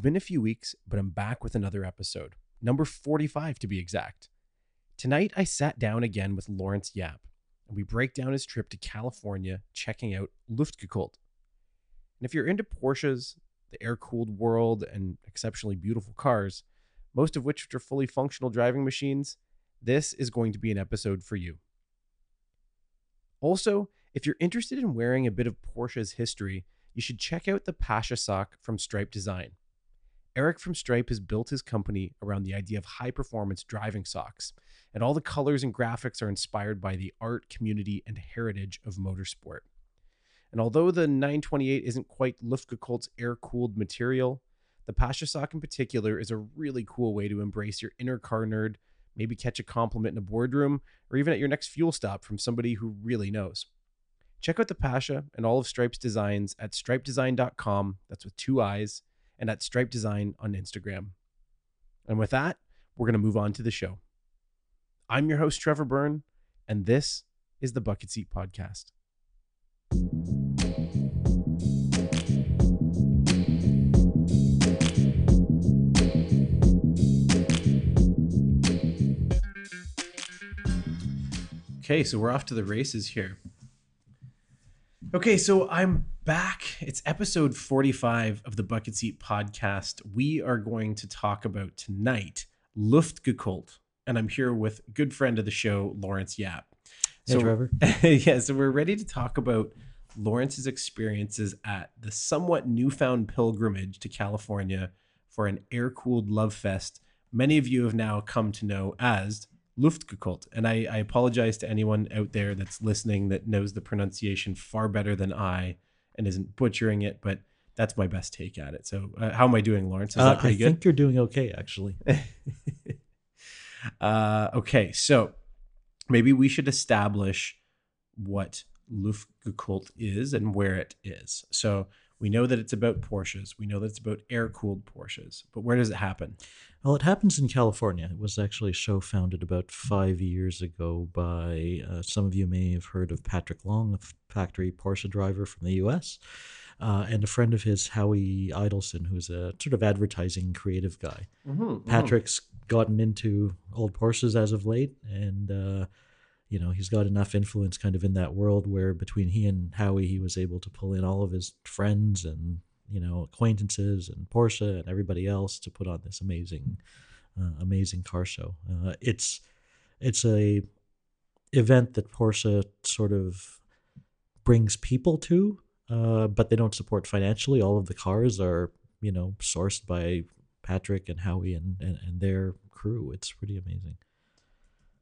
been a few weeks, but I'm back with another episode, number 45 to be exact. Tonight, I sat down again with Laurance Yap, and we break down his trip to California checking out Luftgekühlt. And if you're into Porsches, the air cooled world, and exceptionally beautiful cars, most of which are fully functional driving machines, this is going to be an episode for you. Also, if you're interested in wearing a bit of Porsche's history, you should check out the Pasha sock from Stripe Design. Eric from Stripe has built his company around the idea of high performance driving socks, and all the colors and graphics are inspired by the art, community, and heritage of motorsport. And although the 928 isn't quite Luftgekühlt's air cooled material, the Pasha sock in particular is a really cool way to embrace your inner car nerd, maybe catch a compliment in a boardroom, or even at your next fuel stop from somebody who really knows. Check out the Pasha and all of Stripe's designs at stripedesign.com, that's with two eyes, and at Stripe Design on Instagram. And with that, we're going to move on to the show. I'm your host, Trevor Byrne, and this is the Bucket Seat Podcast. Okay, so we're off to the races here. Okay, so I'm back. It's episode 45 of the Bucket Seat podcast. We are going to talk about tonight Luftgekühlt, and I'm here with good friend of the show, Laurance Yap. Hey, Trevor. yeah, so we're ready to talk about Laurance's experiences at the somewhat newfound pilgrimage to California for an air cooled love fest many of you have now come to know as Luftgekühlt. And I, I apologize to anyone out there that's listening that knows the pronunciation far better than I and isn't butchering it, but that's my best take at it. So, uh, how am I doing, Laurance? Is Uh, that pretty I good? I think you're doing okay, actually. uh, okay, so maybe we should establish what Luftgekühlt is and where it is. So we know that it's about Porsches. We know that it's about air-cooled Porsches. But where does it happen? Well, it happens in California. It was actually a show founded about five years ago by uh, some of you may have heard of Patrick Long, a factory Porsche driver from the U.S., uh, and a friend of his, Howie Idelson, who's a sort of advertising creative guy. Mm-hmm, Patrick's gotten into old Porsches as of late, and uh, you know he's got enough influence kind of in that world where between he and Howie, he was able to pull in all of his friends and you know acquaintances and Porsche and everybody else to put on this amazing, uh, amazing car show. Uh, it's it's a event that Porsche sort of brings people to, uh, but they don't support financially. All of the cars are you know sourced by Patrick and Howie and, and, and their crew. It's pretty amazing.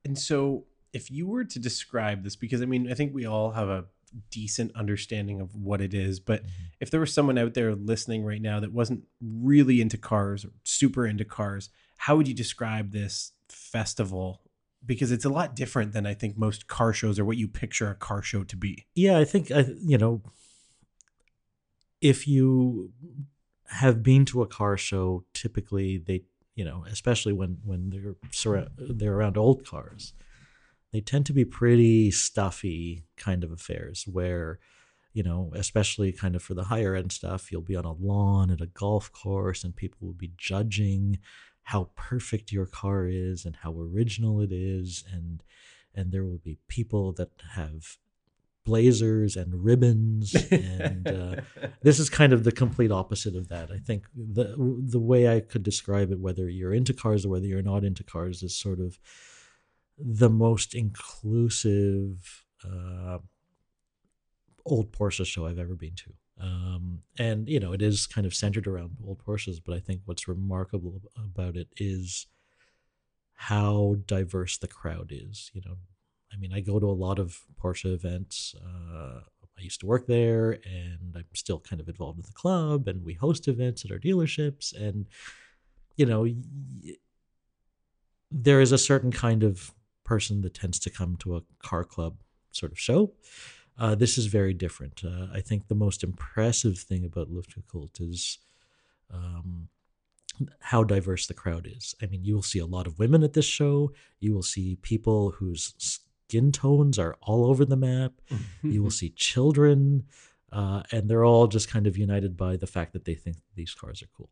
And so, if you were to describe this, because I mean, I think we all have a decent understanding of what it is, but mm-hmm. if there was someone out there listening right now that wasn't really into cars or super into cars, how would you describe this festival? Because it's a lot different than I think most car shows or what you picture a car show to be. Yeah, I think I you know if you have been to a car show, typically they you know especially when when they're they're around old cars, they tend to be pretty stuffy kind of affairs where you know especially kind of for the higher end stuff you'll be on a lawn at a golf course and people will be judging how perfect your car is and how original it is. And and there will be people that have blazers and ribbons and uh, this is kind of the complete opposite of that. I think the the way i could describe it whether you're into cars or whether you're not into cars is sort of the most inclusive uh, old porsche show i've ever been to um, and you know it is kind of centered around old porsches but i think what's remarkable about it is how diverse the crowd is you know I mean, I go to a lot of Porsche events. Uh, I used to work there, and I'm still kind of involved with the club, and we host events at our dealerships. And you know, y- there is a certain kind of person that tends to come to a car club sort of show. Uh, this is very different. Uh, I think the most impressive thing about Luftgekühlt is um, how diverse the crowd is. I mean, you will see a lot of women at this show. You will see people whose skin tones are all over the map. You will see children, uh, and they're all just kind of united by the fact that they think these cars are cool.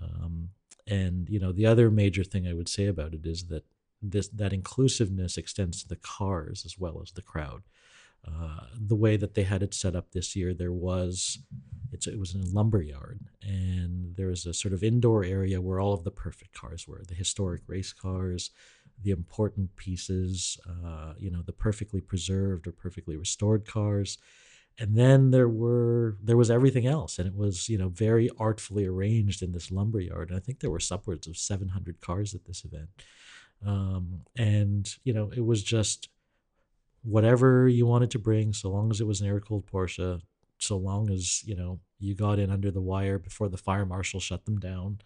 Um, and you know, the other major thing I would say about it is that this that inclusiveness extends to the cars as well as the crowd. Uh, the way that they had it set up this year, there was it was in a lumber yard, and there was a sort of indoor area where all of the perfect cars were the historic race cars, the important pieces, uh, you know, the perfectly preserved or perfectly restored cars. And then there were there was everything else, and it was you know very artfully arranged in this lumber yard. And I think there were upwards of 700 cars at this event, um, and you know it was just whatever you wanted to bring, so long as it was an air cooled Porsche, so long as you know you got in under the wire before the fire marshal shut them down,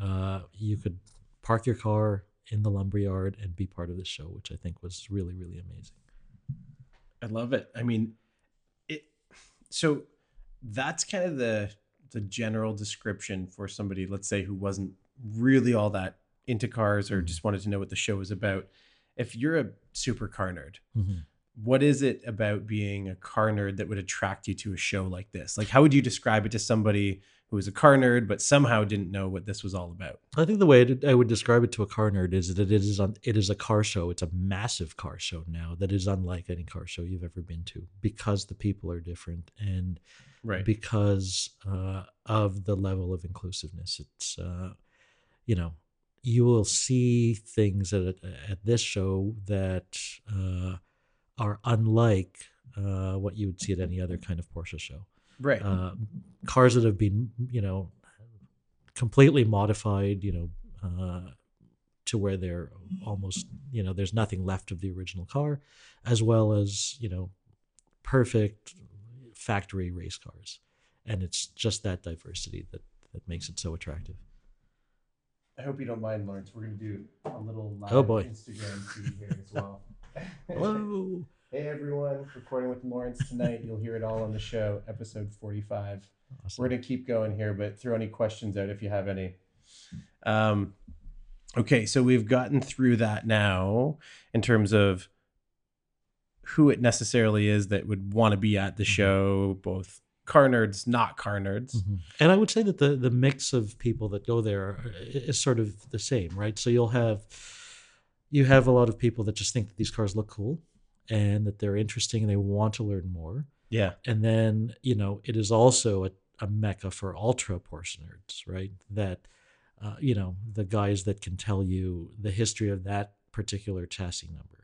uh, you could park your car in the lumberyard and be part of the show, which I think was really really amazing. I love it. I mean, it. So that's kind of the the general description for somebody, let's say, who wasn't really all that into cars or just wanted to know what the show was about. If you're a super car nerd, Mhm. what is it about being a car nerd that would attract you to a show like this? Like, how would you describe it to somebody who is a car nerd but somehow didn't know what this was all about? I think the way I would describe it to a car nerd is that it is on, it is a car show. It's a massive car show now that is unlike any car show you've ever been to because the people are different and Right. because uh, of the level of inclusiveness. It's uh, you know you will see things at at this show that uh, are unlike uh, what you would see at any other kind of Porsche show. Right. uh, cars that have been you know completely modified you know uh, to where they're almost you know there's nothing left of the original car as well as you know perfect factory race cars. And it's just that diversity that that makes it so attractive I hope you don't mind, Laurance. We're gonna do a little live Oh, boy. Instagram feed here as well. hello Hey everyone, recording with Laurance tonight. You'll hear it all on the show, episode 45. Awesome. We're gonna keep going here, but throw any questions out if you have any. Um, okay, so we've gotten through that now in terms of who it necessarily is that would want to be at the Mhm. show, both car nerds, not car nerds. Mhm. And I would say that the the mix of people that go there is sort of the same, right? So you'll have you have a lot of people that just think that these cars look cool and that they're interesting and they want to learn more. Yeah, And then, you know, it is also a, a mecca for ultra Porsche nerds, right? That uh, you know, the guys that can tell you the history of that particular chassis number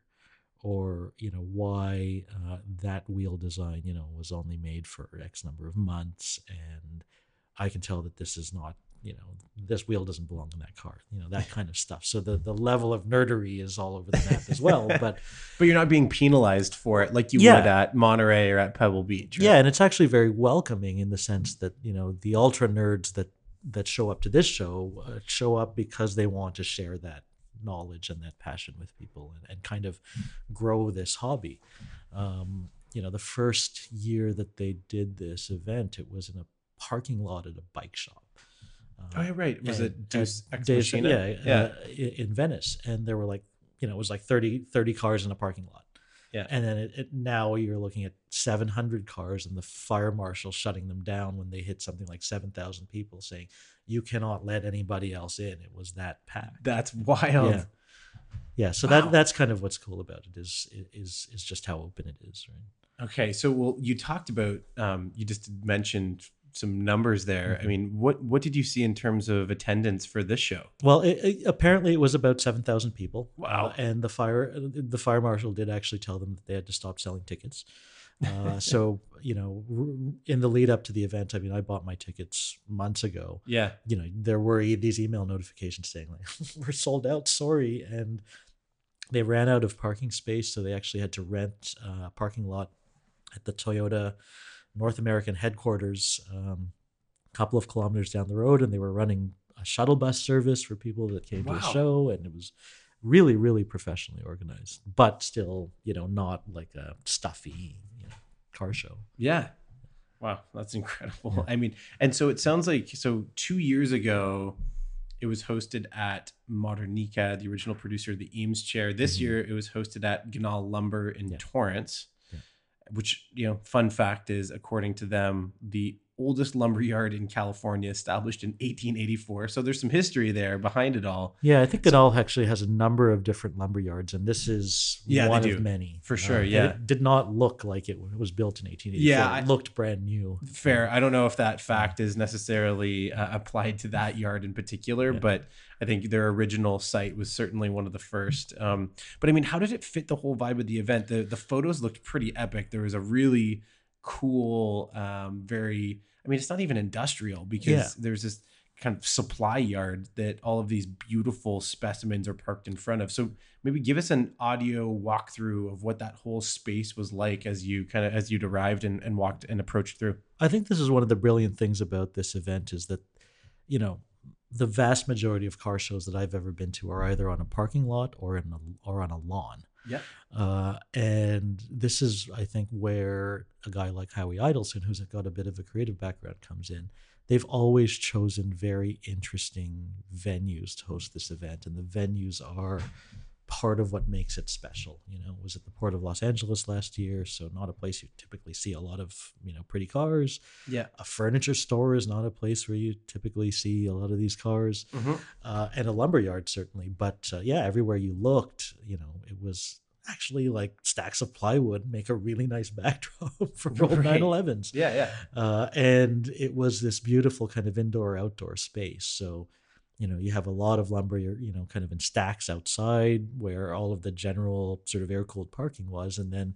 or you know why uh, that wheel design you know was only made for x number of months and i can tell that this is not you know this wheel doesn't belong in that car you know that kind of stuff so the the level of nerdery is all over the map as well but but you're not being penalized for it like you Yeah. would at Monterey or at Pebble Beach. right? yeah and it's actually very welcoming in the sense that you know the ultra nerds that that show up to this show uh, show up because they want to share that knowledge and that passion with people and, and kind of grow this hobby um, you know the first year that they did this event it was in a parking lot at a bike shop Oh, yeah, right. Was it and Ex Deus- yeah, yeah. uh, in Venice, and there were like, you know, it was like 30, 30 cars in a parking lot. Yeah. and then it, it, now you're looking at seven hundred cars, and the fire marshal shutting them down when they hit something like seven thousand people, saying you cannot let anybody else in. It was that packed. That's wild. Yeah. Yeah, so Wow. that that's kind of what's cool about it is is is just how open it is, right? Okay, so well, you talked about um, you just mentioned some numbers there. I Mhm. mean, what what did you see in terms of attendance for this show? Well, it, it- apparently it was about seven thousand people. Wow. Uh, and the fire the fire marshal did actually tell them that they had to stop selling tickets. Uh, so you know, in the lead up to the event, I mean, I bought my tickets months ago. Yeah, You know, there were these email notifications saying like, "We're sold out, sorry," and they ran out of parking space, so they actually had to rent uh, a parking lot at the Toyota North American headquarters, um, a couple of kilometers down the road, and they were running a shuttle bus service for people that came to the show, and it was really, really professionally organized, but still, you know, not like a stuffy car show. yeah. Wow, that's incredible. Yeah. I mean, and so it sounds like so two years ago, it was hosted at Modernica, the original producer of the Eames chair. This Mhm. year, it was hosted at Ganahl Lumber in Yeah. Torrance, Yeah. which you know, fun fact is, according to them, the oldest lumber yard in California, established in 1884. So there's some history there behind it all. Yeah, I think Ganahl actually has a number of different lumber yards, and this is Yeah, one of many. For sure, and yeah. It did not look like it was built in 1884. Yeah, I- it looked brand new. Fair. I don't know if that fact is necessarily uh, applied to that yard in particular, Yeah. but I think their original site was certainly one of the first. Um, but I mean, how did it fit the whole vibe of the event? The the photos looked pretty epic. There was a really cool, um, very. I mean, it's not even industrial because Yeah. there's this kind of supply yard that all of these beautiful specimens are parked in front of. So maybe give us an audio walkthrough of what that whole space was like as you kind of as you'd arrived and, and walked and approached through. I think this is one of the brilliant things about this event is that, you know, the vast majority of car shows that I've ever been to are either on a parking lot or in a, or on a lawn. Yeah. Uh, and this is, I think, where a guy like Howie Idelson, who's got a bit of a creative background, comes in. They've always chosen very interesting venues to host this event, and the venues are part of what makes it special. You know, it was at the Port of Los Angeles last year, so not a place you typically see a lot of you know pretty cars. Yeah. A furniture store is not a place where you typically see a lot of these cars uh, and a lumber yard certainly. But uh, yeah, everywhere you looked, you know, it was actually like stacks of plywood make a really nice backdrop for old Right. 911s. Yeah, yeah. Uh, and it was this beautiful kind of indoor outdoor space. So, you know, you have a lot of lumber, you know, kind of in stacks outside where all of the general sort of air cooled parking was. And then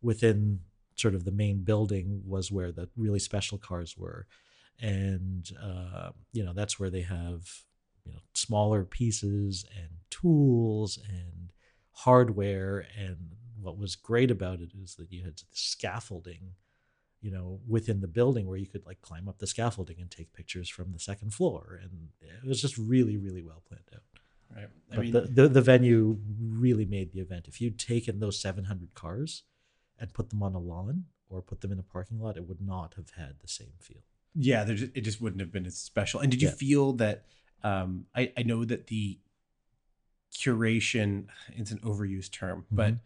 within sort of the main building was where the really special cars were. And, uh, you know, that's where they have, you know, smaller pieces and tools and hardware. And what was great about it is that you had scaffolding you know, within the building where you could like climb up the scaffolding and take pictures from the second floor. And it was just really, really well planned out. Right. I But mean, the, the, the venue really made the event. If you'd taken those 700 cars and put them on a lawn or put them in a parking lot, it would not have had the same feel. yeah, there just, it just wouldn't have been as special. And did you Yeah. feel that? Um, I I know that the curation it's an overused term, but Mhm.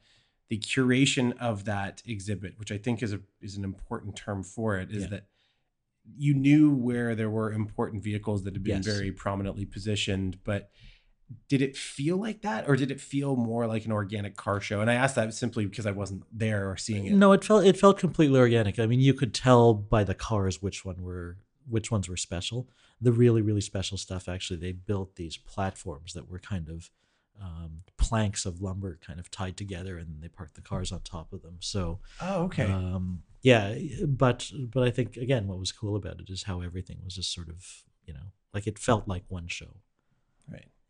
The curation of that exhibit, which I think is a is an important term for it, is Yeah. that you knew where there were important vehicles that had been Yes. very prominently positioned, but did it feel like that or did it feel more like an organic car show and i asked that simply because i wasn't there or seeing it No, it felt it felt completely organic. I mean, you could tell by the cars which one were which ones were special. The really really special stuff actually they built these platforms that were kind of um, planks of lumber kind of tied together, and they parked the cars on top of them. So oh okay um, yeah, but but I think again, what was cool about it is how everything was just sort of you know like it felt like one show.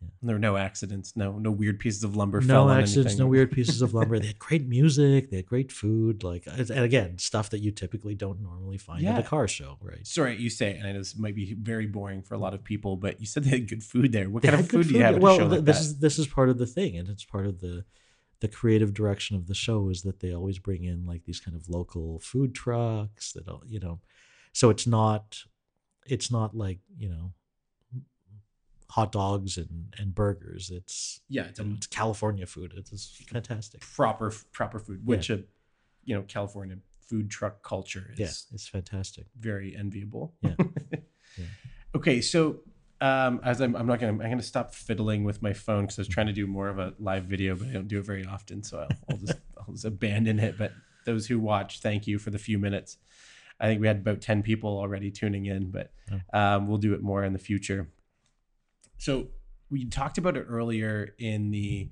Yeah. there were no accidents no no weird pieces of lumber no fell accidents, no weird pieces of lumber. They had great music, they had great food, like and again, stuff that you typically don't normally find at a car show, right? sorry you say and i know this might be very boring for a lot of people but you said they had good food there what They kind of good food do you have at well, show th- like this that is this is part of the thing, and it's part of the the creative direction of the show is that they always bring in like these kind of local food trucks that all- you know, so it's not it's not like you know hot dogs and and burgers. It's yeah it's it's California food. It's, it's fantastic. proper proper food which a you know california food truck culture is Yeah, it's fantastic. very enviable. Yeah. Yeah. Okay, so um, as I'm, I'm not gonna, I'm gonna stop fiddling with my phone because I was trying to do more of a live video, but I don't do it very often, so I'll, I'll just, I'll just abandon it. But those who watch, thank you for the few minutes. I think we had about ten people already tuning in, but um, we'll do it more in the future. So we talked about it earlier in the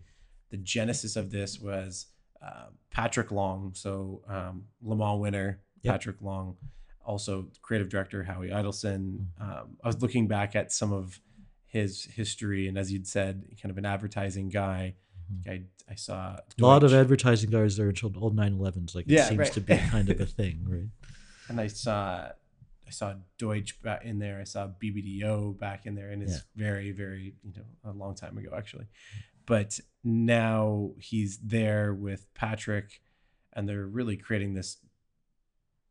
the genesis of this was uh, Patrick Long, so um, Le Mans winner Yep. Patrick Long, also creative director Howie Idelson. Um, I was looking back at some of his history, and as you'd said, kind of an advertising guy. Mhm. I, I saw A lot of advertising guys there until old 911s. Like it Yeah, seems right. to be kind of a thing, right? and I saw I saw Deutsch back in there. I saw BBDO back in there, and it's very, very you know a long time ago actually. But now he's there with Patrick, and they're really creating this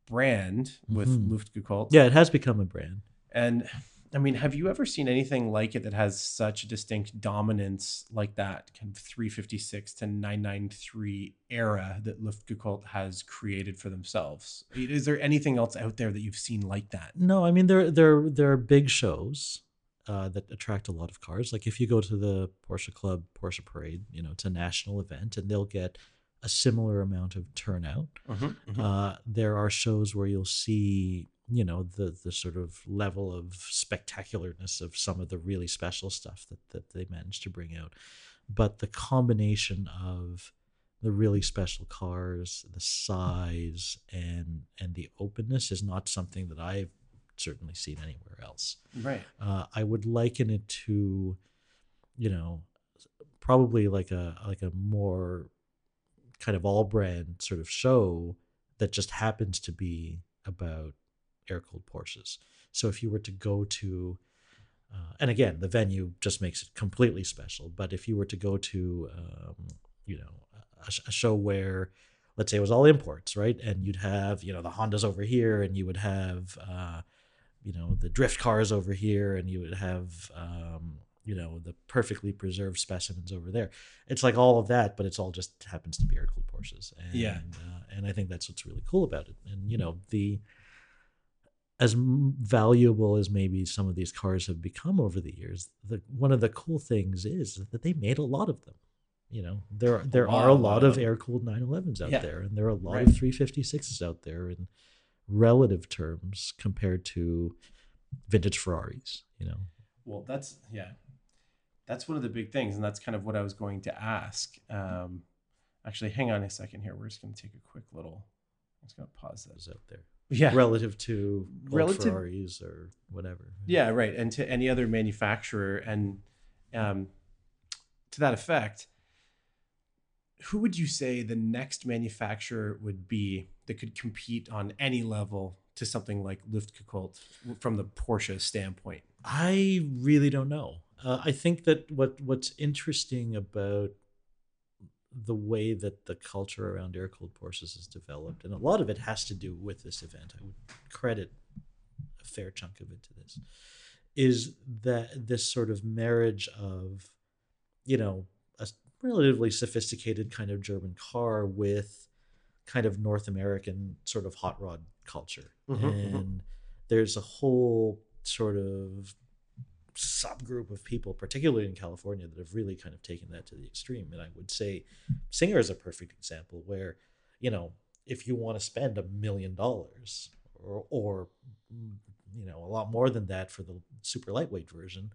brand with Mhm. Luftgekühlt. Yeah, it has become a brand. And I mean, have you ever seen anything like it that has such a distinct dominance like that kind of 356 to 993 era that Luftgekühlt has created for themselves? Is there anything else out there that you've seen like that? No, I mean there there there are big shows uh, that attract a lot of cars. Like if you go to the Porsche Club Porsche Parade, you know it's a national event, and they'll get a similar amount of turnout. Mm-hmm, Uh, there are shows where you'll see you know the the sort of level of spectacularness of some of the really special stuff that that they managed to bring out but the combination of the really special cars the size and and the openness is not something that i've certainly seen anywhere else Right. uh, i would liken it to you know probably like a like a more kind of all brand sort of show that just happens to be about air cooled Porsches. So if you were to go to, uh, and again, the venue just makes it completely special. But if you were to go to, um, you know, a, a show where, let's say it was all imports, right, and you'd have, you know, the Hondas over here, and you would have, uh, you know, the drift cars over here, and you would have, um, you know, the perfectly preserved specimens over there. It's like all of that, but it's all just happens to be air cooled Porsches. And, Yeah. uh, and I think that's what's really cool about it. And you know, the as valuable as maybe some of these cars have become over the years, the one of the cool things is that they made a lot of them. You know, there there are a lot, of air cooled 911s out Yeah. there, and there are a lot Right. of 356s out there in relative terms compared to vintage Ferraris. You know, Well, that's yeah, that's one of the big things, and that's kind of what I was going to ask. Um, actually, hang on a second here. We're just going to take a quick little. I'm just going to pause this. is out there Yeah, relative to Relative- Ferraris or whatever. yeah, right, and to any other manufacturer, and um, to that effect, who would you say the next manufacturer would be that could compete on any level to something like Luftgekühlt from the Porsche standpoint? I really don't know. Uh, I think that what what's interesting about the way that the culture around air cooled Porsches has developed, and a lot of it has to do with this event. I would credit a fair chunk of it to this, is that this sort of marriage of, you know, a relatively sophisticated kind of German car with kind of North American sort of hot rod culture. Mhm, mhm. and there's a whole sort of subgroup of people, particularly in California, that have really kind of taken that to the extreme. And I would say Singer is a perfect example where, you know, if you want to spend a million dollars or, or, you know, a lot more than that for the super lightweight version,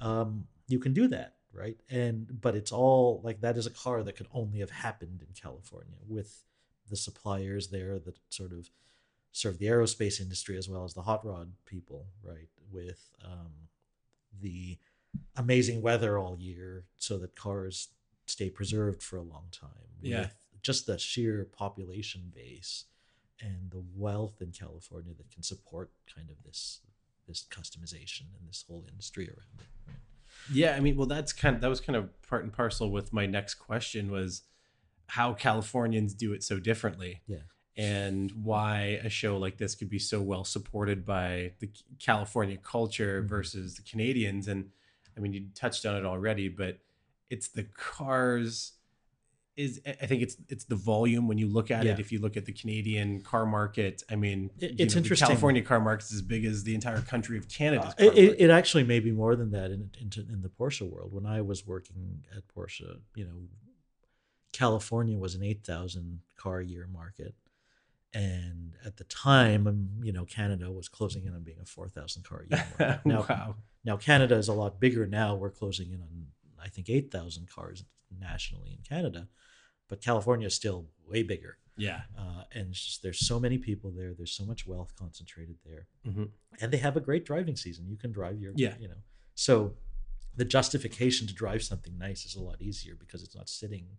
um, you can do that. Right. And, but it's all like that is a car that could only have happened in California with the suppliers there that sort of serve the aerospace industry as well as the hot rod people, right? With um, the amazing weather all year so that cars stay preserved for a long time. Yeah. With just the sheer population base and the wealth in California that can support kind of this this customization and this whole industry around it. Right? Yeah, I mean, well, that's kind of that was kind of part and parcel with my next question was how Californians do it so differently. Yeah. And why a show like this could be so well supported by the California culture Mhm. versus the Canadians. And I mean, you touched on it already, but it's the cars. Is I think it's it's the volume when you look at Yeah. it. If you look at the Canadian car market, I mean, It- it's know, interesting. California car market is as big as the entire country of Canada. Uh, it, it, actually may be more than that in, in, in the Porsche world. When I was working at Porsche, you know, California was an 8,000 car year market. And at the time, um, you know, Canada was closing in on being a 4,000 car a year market. Now, wow. now Canada is a lot bigger now. We're closing in on, I think, 8,000 cars nationally in Canada. But California is still way bigger. Yeah. Uh, and it's just, there's so many people there. There's so much wealth concentrated there Mhm. and they have a great driving season. You can drive your, Yeah. you know. So the justification to drive something nice is a lot easier because it's not sitting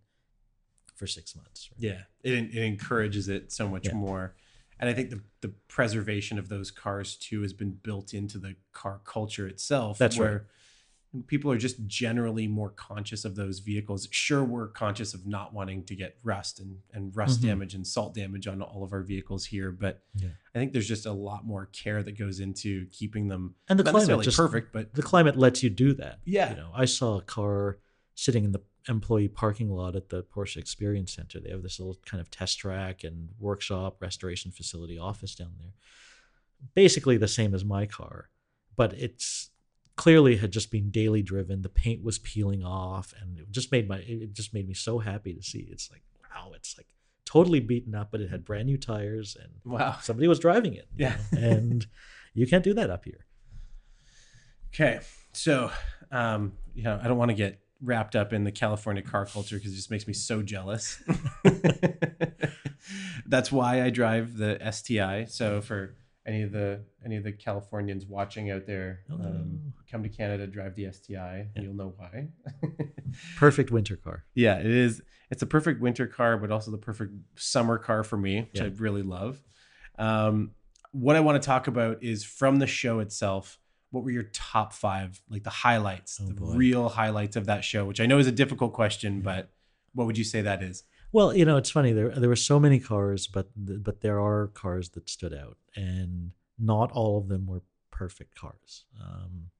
for six months. right? Yeah, it it encourages it so much Yeah. more, and I think the the preservation of those cars too has been built into the car culture itself. That's right. where people are just generally more conscious of those vehicles. Sure, we're conscious of not wanting to get rust and, and rust Mhm. damage and salt damage on all of our vehicles here, but Yeah. I think there's just a lot more care that goes into keeping them And the climate just perfect, but the climate lets you do that. Yeah. You know, I saw a car sitting in the employee parking lot at the Porsche Experience Center. They have this little kind of test track and workshop, restoration facility, office down there. Basically the same as my car, but it's clearly had just been daily driven. The paint was peeling off, and it just made my it just made me so happy to see. It's like wow, it's like totally beaten up, but it had brand new tires and wow. somebody was driving it. Yeah. know, and you can't do that up here. Okay. So, um, you know, I don't want to get wrapped up in the California car culture because it just makes me so jealous. That's why I drive the STI. So for any of the any of the Californians watching out there, um, come to Canada, drive the STI. Yeah. You'll know why. Perfect winter car. yeah, it is. It's a perfect winter car, but also the perfect summer car for me, which Yeah. I really love. Um, what I want to talk about is from the show itself. What were your top five, like the highlights, Oh, the boy. real highlights of that show? Which I know is a difficult question, but what would you say that is? Well, you know, it's funny. There there were so many cars, but but there are cars that stood out, and not all of them were perfect cars. Um,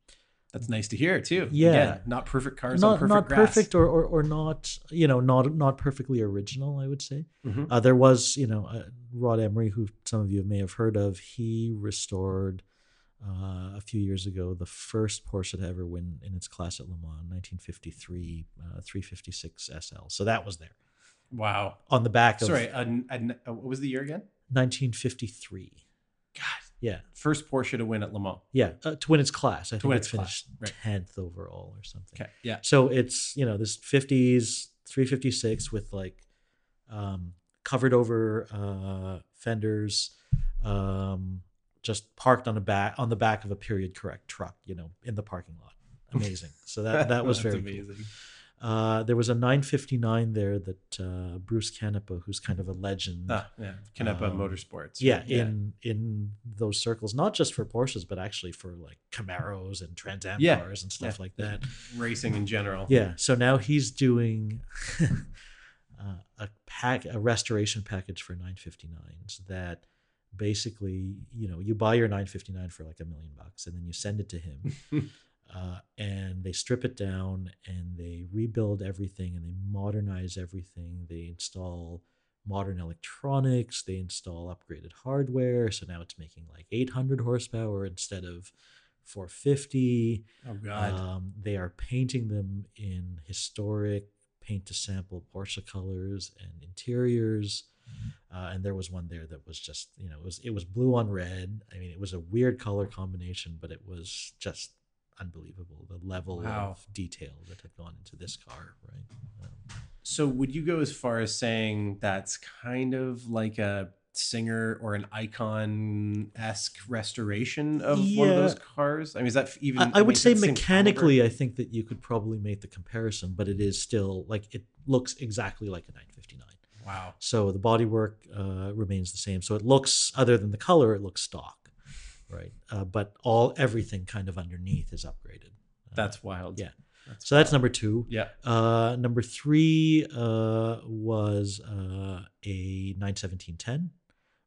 That's nice to hear too. Yeah. Again, not perfect cars not perfect not grass. perfect or, or or not you know not not perfectly original. I would say Mhm. uh, there was you know uh, Rod Emory, who some of you may have heard of. He restored. Uh, a few years ago, the first Porsche to ever win in its class at Le Mans, 1953, uh, 356 SL. So that was there Wow. on the back of Sorry. What was the year again? 1953. God. Yeah, First Porsche to win at Le Mans. Yeah, uh, to win its class. I think win it its class, finished right. tenth overall or something. Okay. Yeah. So it's you know this fifties three fifty six with like um, covered over uh, fenders, um, just parked on the back on the back of a period correct truck. You know, in the parking lot. Amazing. So that that was very cool. amazing. Uh, there was a 959 there that uh, Bruce Canepa, who's kind of a legend, Ah, yeah. Canepa Um, Motorsports. yeah, right? in in those circles, not just for Porsches, but actually for like Camaros and Trans Am Yeah, cars and stuff yeah. like that. racing in general. Yeah. So now he's doing uh, a pack, a restoration package for 959s that basically, you know, you buy your 959 for like a million bucks and then you send it to him. Uh, and they strip it down and they rebuild everything and they modernize everything. They install modern electronics. They install upgraded hardware. So now it's making like 800 horsepower instead of 450. Oh God. Um, they are painting them in historic paint to sample Porsche colors and interiors. Uh, and there was one there that was just, you know, it was it was blue on red. I mean, it was a weird color combination, but it was just unbelievable the level Wow. of detail that had gone into this car, right? Um, so would you go as far as saying that's kind of like a singer or an icon esque restoration of one of those cars? I mean, is that even? I, I would say it's the same mechanically, I think that you could probably make the comparison, but it is still like it looks exactly like a 959. Wow. So the bodywork uh, remains the same. So it looks, other than the color, it looks stock, right? Uh, but all everything kind of underneath is upgraded. Uh, That's wild. yeah. That's so that's number two. Yeah. Uh, number three uh, was uh, a 91710,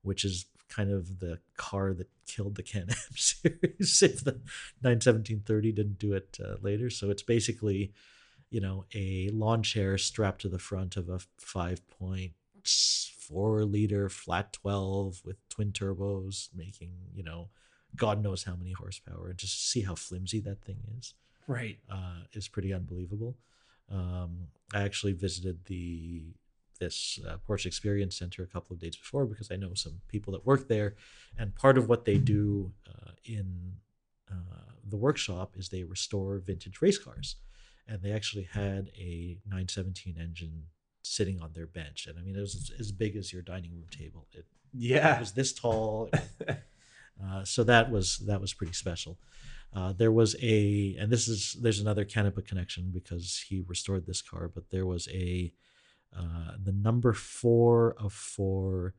which is kind of the car that killed the Can Am series. if the 91730 didn't do it uh, later, so it's basically, you know, a lawn chair strapped to the front of a 5.4 liter flat 12 with twin turbos, making you know, God knows how many horsepower, and just see how flimsy that thing is Right. uh, is pretty unbelievable. Um, I actually visited the this uh, Porsche Experience Center a couple of days before because I know some people that work there, and part of what they do uh, in uh, the workshop is they restore vintage race cars, and they actually had a 917 engine sitting on their bench, and I mean it was as- big as your dining room table. It, yeah, it was this tall. Uh, so that was that was pretty special. Uh, there was a, and this is there's another Canepa connection because he restored this car, but there was a uh, the number four of four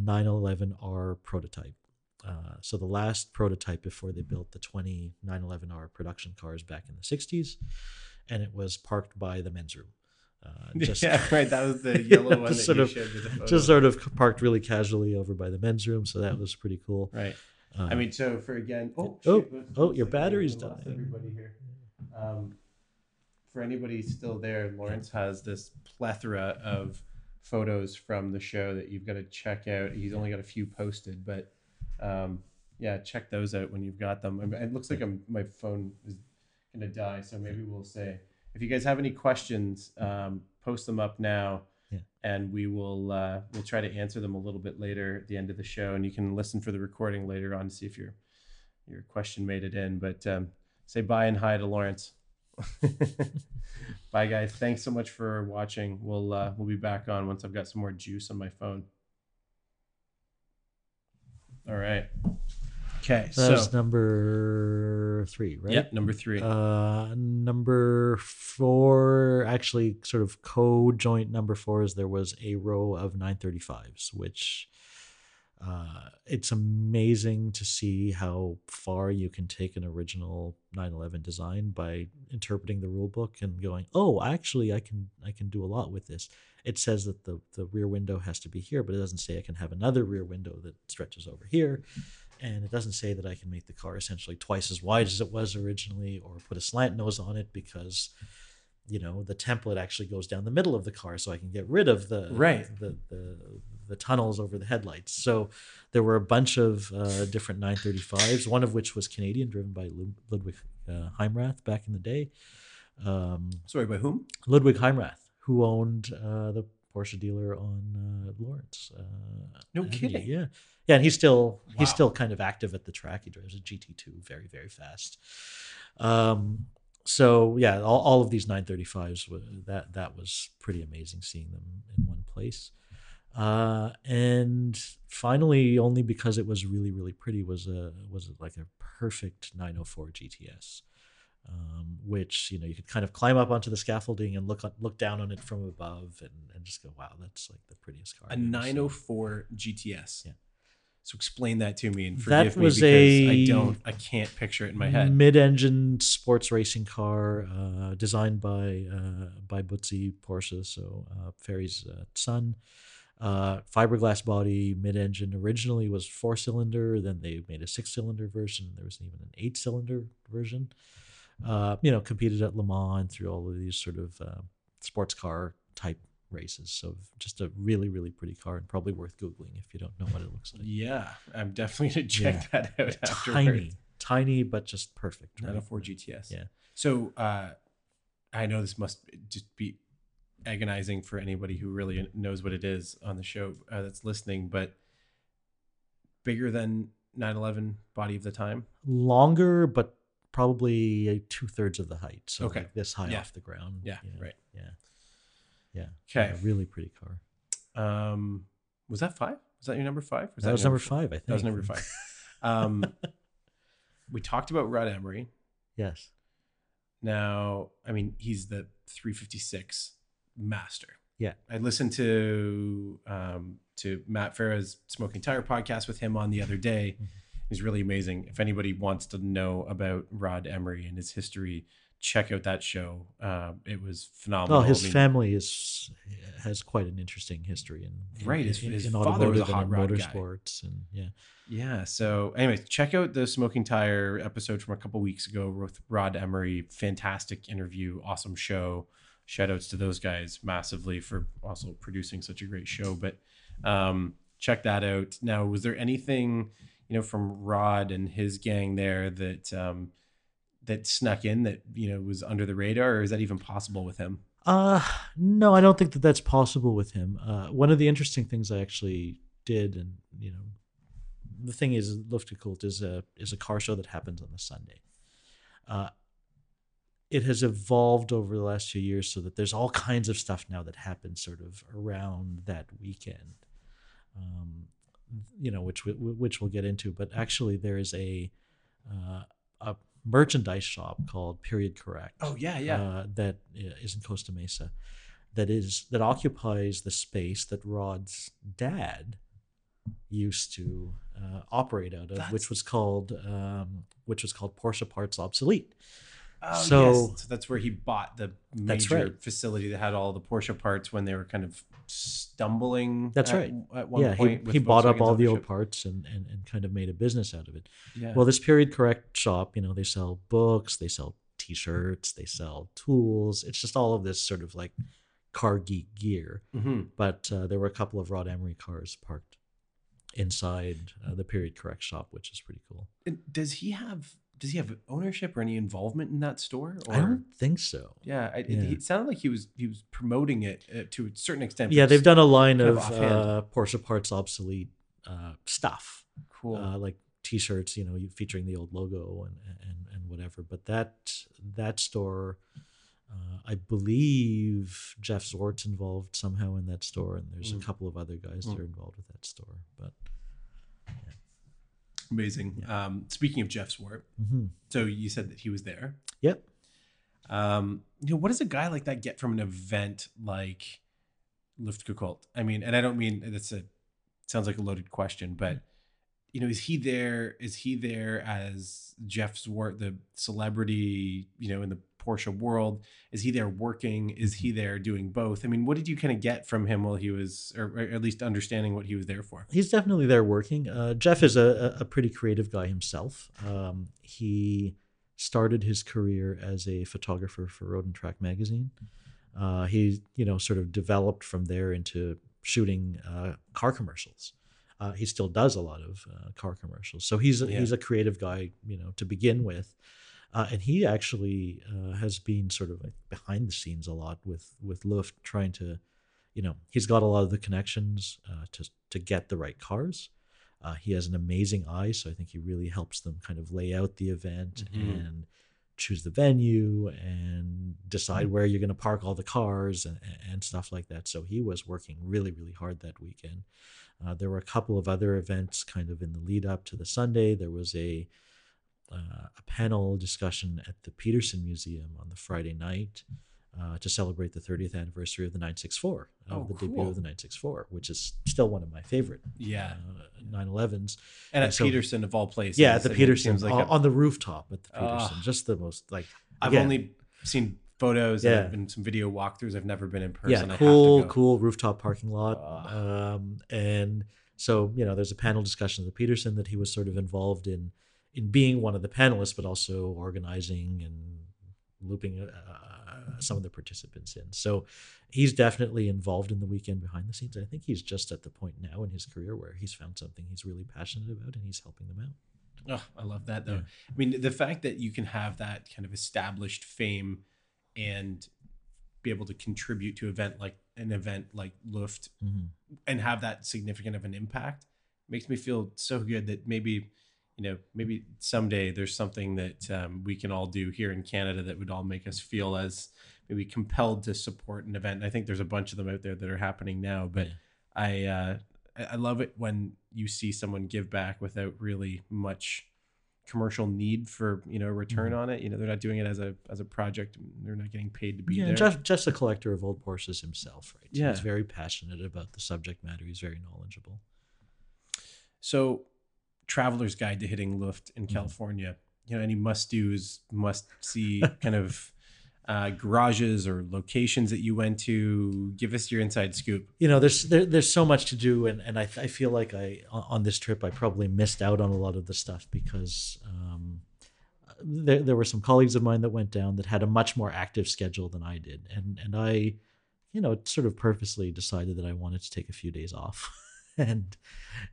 911R prototype, uh, so the last prototype before they built the 20 911R production cars back in the 60s, and it was parked by the men's room. Uh, just, yeah, right. That was the yellow one that Just sort you of- showed the photo. just sort of parked really casually over by the men's room, so that was pretty cool. right. Uh, I mean, so for again, oh, Oh, shoot, oh, your like battery's dying. Everybody here. Um, for anybody still there, Laurance has this plethora of photos from the show that you've got to check out. He's only got a few posted, but um, yeah, check those out when you've got them. It looks like I'm, my phone is gonna die, so maybe we'll say if you guys have any questions, um, post them up now. Yeah. And we will uh, we'll try to answer them a little bit later at the end of the show, and you can listen for the recording later on to see if your your question made it in. But um, say bye and hi to Laurance. bye, guys. Thanks so much for watching. We'll uh, we'll be back on once I've got some more juice on my phone. All right. Okay. that So was number three, right? yeah, number three. Uh, number four, actually, sort of co-joint number four is there was a row of 935s, which uh, it's amazing to see how far you can take an original 911 design by interpreting the rule book and going, oh, actually, I can I can do a lot with this. It says that the the rear window has to be here, but it doesn't say I can have another rear window that stretches over here and it doesn't say that I can make the car essentially twice as wide as it was originally or put a slant nose on it because you know the template actually goes down the middle of the car so I can get rid of the Right. the the, the tunnels over the headlights. So there were a bunch of uh, different 935s, one of which was Canadian, driven by Ludwig uh, Heimrath back in the day. Um, Sorry, by whom? Ludwig Heimrath, who owned uh, the Porsche dealer on uh, Lawrence. Uh, No Avenue. kidding. Yeah, yeah, and he's still he's still kind of active at the track. He drives a GT2, very very fast. Um, so yeah, all, all of these 935s were, that that was pretty amazing seeing them in one place. Uh, and finally, only because it was really really pretty was a was it like a perfect 904 GTS um, which you know you could kind of climb up onto the scaffolding and look look down on it from above and, and just go, wow, that's like the prettiest car. A I've seen." 904 GTS. Yeah. So explain that to me and That forgive me because I don't, I can't picture it in my head. Mid-engine sports racing car uh, designed by uh, by Butzi Porsche, so uh, Ferry's uh, son. Uh, fiberglass body, mid-engine. Originally was four-cylinder. Then they made a six-cylinder version. There was even an eight-cylinder version. Uh, you know, competed at Le Mans and through all of these sort of uh, sports car type races. So just a really, really pretty car and probably worth googling if you don't know what it looks like. Yeah, I'm definitely gonna check that out afterwards. Tiny, tiny, but just perfect. right? 904 GTS. Yeah. So uh, I know this must just be agonizing for anybody who really knows what it is on the show uh, that's listening, but bigger than 911 body of the time. longer, but probably two thirds of the height. So Okay. like this high Yeah. off the ground. Yeah, right. Yeah. Yeah. Okay. Yeah, really pretty car. Um, was that five? Was that your number five? Was that, was number five, I think. That was number five. Um, we talked about Rod Emory. yes. Now, I mean, he's the 356 master. Yeah. I listened to um, to Matt Farah's Smoking Tire podcast with him on the other day. He's really amazing. If anybody wants to know about Rod Emory and his history, check out that show. Uh, it was phenomenal. Well, his I mean, family is has quite an interesting history in, in Right, his- in, his in father was a hot rod guy. and yeah. Yeah. So, anyways, check out the Smoking Tire episode from a couple weeks ago with Rod Emory. Fantastic interview, awesome show. Shout outs to those guys massively for also producing such a great show. But um, check that out. Now, was there anything you know from Rod and his gang there that um, that snuck in that you know was under the radar, or is that even possible with him? Uh no, I don't think that that's possible with him. Uh, one of the interesting things I actually did, and you know, the thing is, Luftgekühlt is a is a car show that happens on a Sunday. Uh, it has evolved over the last few years so that there's all kinds of stuff now that happens sort of around that weekend. Um, you know, which we, which we'll get into, but actually there is a uh, a merchandise shop called Period Correct Oh yeah, yeah. uh, that is in Costa Mesa, that is that occupies the space that Rod's dad used to uh, operate out of, That's- which was called um, which was called Porsche Parts Obsolete. Oh, So- yes. so that's where he bought the major right. facility that had all the Porsche parts when they were kind of stumbling. That's at, right. At one yeah, point, with he bought up all the old parts and, and, and kind of made a business out of it. Yeah. Well, this period correct shop, you know, they sell books, they sell t-shirts, they sell tools. It's just all of this sort of like car geek gear. Mhm. But uh, there were a couple of Rod Emory cars parked inside uh, the period correct shop, which is pretty cool. Does he have? Does he have ownership or any involvement in that store? Or I don't think so. Yeah, I, it- Yeah. It, sounded like he was he was promoting it uh, to a certain extent. Yeah, they've done a line kind of of uh, Porsche parts obsolete uh, stuff. cool. uh, like t-shirts you know featuring the old logo and and, and whatever but that that store uh, i believe Jeff Zwart's involved somehow in that store and there's Mm. a couple of other guys Mm. that are involved with that store but Amazing. Um, speaking of Jeff Zwart, mhm. so you said that he was there. yep Um, you know, what does a guy like that get from an event like Luftgekühlt? I mean, and I don't mean that's a sounds like a loaded question, but you know, is he there? Is he there as Jeff Zwart, the celebrity? You know, in the Porsche world, is he there working? Is he there doing both? I mean, what did you kind of get from him while he was, or, or at least understanding what he was there for? he's definitely there working uh, jeff is a, a a pretty creative guy himself um, he started his career as a photographer for road and track magazine uh, he you know sort of developed from there into shooting uh, car commercials uh, he still does a lot of uh, car commercials so he's a, Yeah. he's a creative guy you know to begin with uh, and he actually uh, has been sort of like behind the scenes a lot with with Luft trying to you know he's got a lot of the connections uh, to to get the right cars. Uh, he has an amazing eye so i think he really helps them kind of lay out the event Mhm. and choose the venue and decide where you're going to park all the cars and, and stuff like that. So he was working really really hard that weekend. Uh, there were a couple of other events kind of in the lead up to the sunday. There was a uh, a panel discussion at the Peterson Museum on the Friday night uh, to celebrate the 30th anniversary of the 964, of Oh, the debut of the 964, which is still one of my favorite Yeah, uh, 911s. and at so- Peterson of all places. Yeah, at the Peterson, like on, a- on the rooftop at the Peterson. Just the most, like, I've again, only seen photos Yeah. and, and some video walkthroughs. I've never been in person. Yeah, cool, cool rooftop parking lot. Um, and so, you know, there's a panel discussion at the Peterson that he was sort of involved in, in being one of the panelists, but also organizing and looping uh, some of the participants in. So he's definitely involved in the weekend behind the scenes. I think he's just at the point now in his career where he's found something he's really passionate about and he's helping them out. Oh, I love that though. Yeah. I mean, the fact that you can have that kind of established fame and be able to contribute to event like an event like Luft Mhm. and have that significant of an impact makes me feel so good that maybe you know maybe someday there's something that um, we can all do here in canada that would all make us feel as maybe compelled to support an event and i think there's a bunch of them out there that are happening now but Yeah. i uh I- love it when you see someone give back without really much commercial need for you know return on it you know they're not doing it as a as a project they're not getting paid to be Yeah, there just just a collector of old Porsches himself, right? Yeah. He's very passionate about the subject matter. He's very knowledgeable. So, traveler's guide to hitting Luft in Mm-hmm. California. You know, any must do's, must see kind of uh, garages or locations that you went to. Give us your inside scoop. You know, there's there, there's so much to do, and and I, I feel like I on this trip I probably missed out on a lot of the stuff because um, there there were some colleagues of mine that went down that had a much more active schedule than I did, and and I, you know, sort of purposely decided that I wanted to take a few days off. and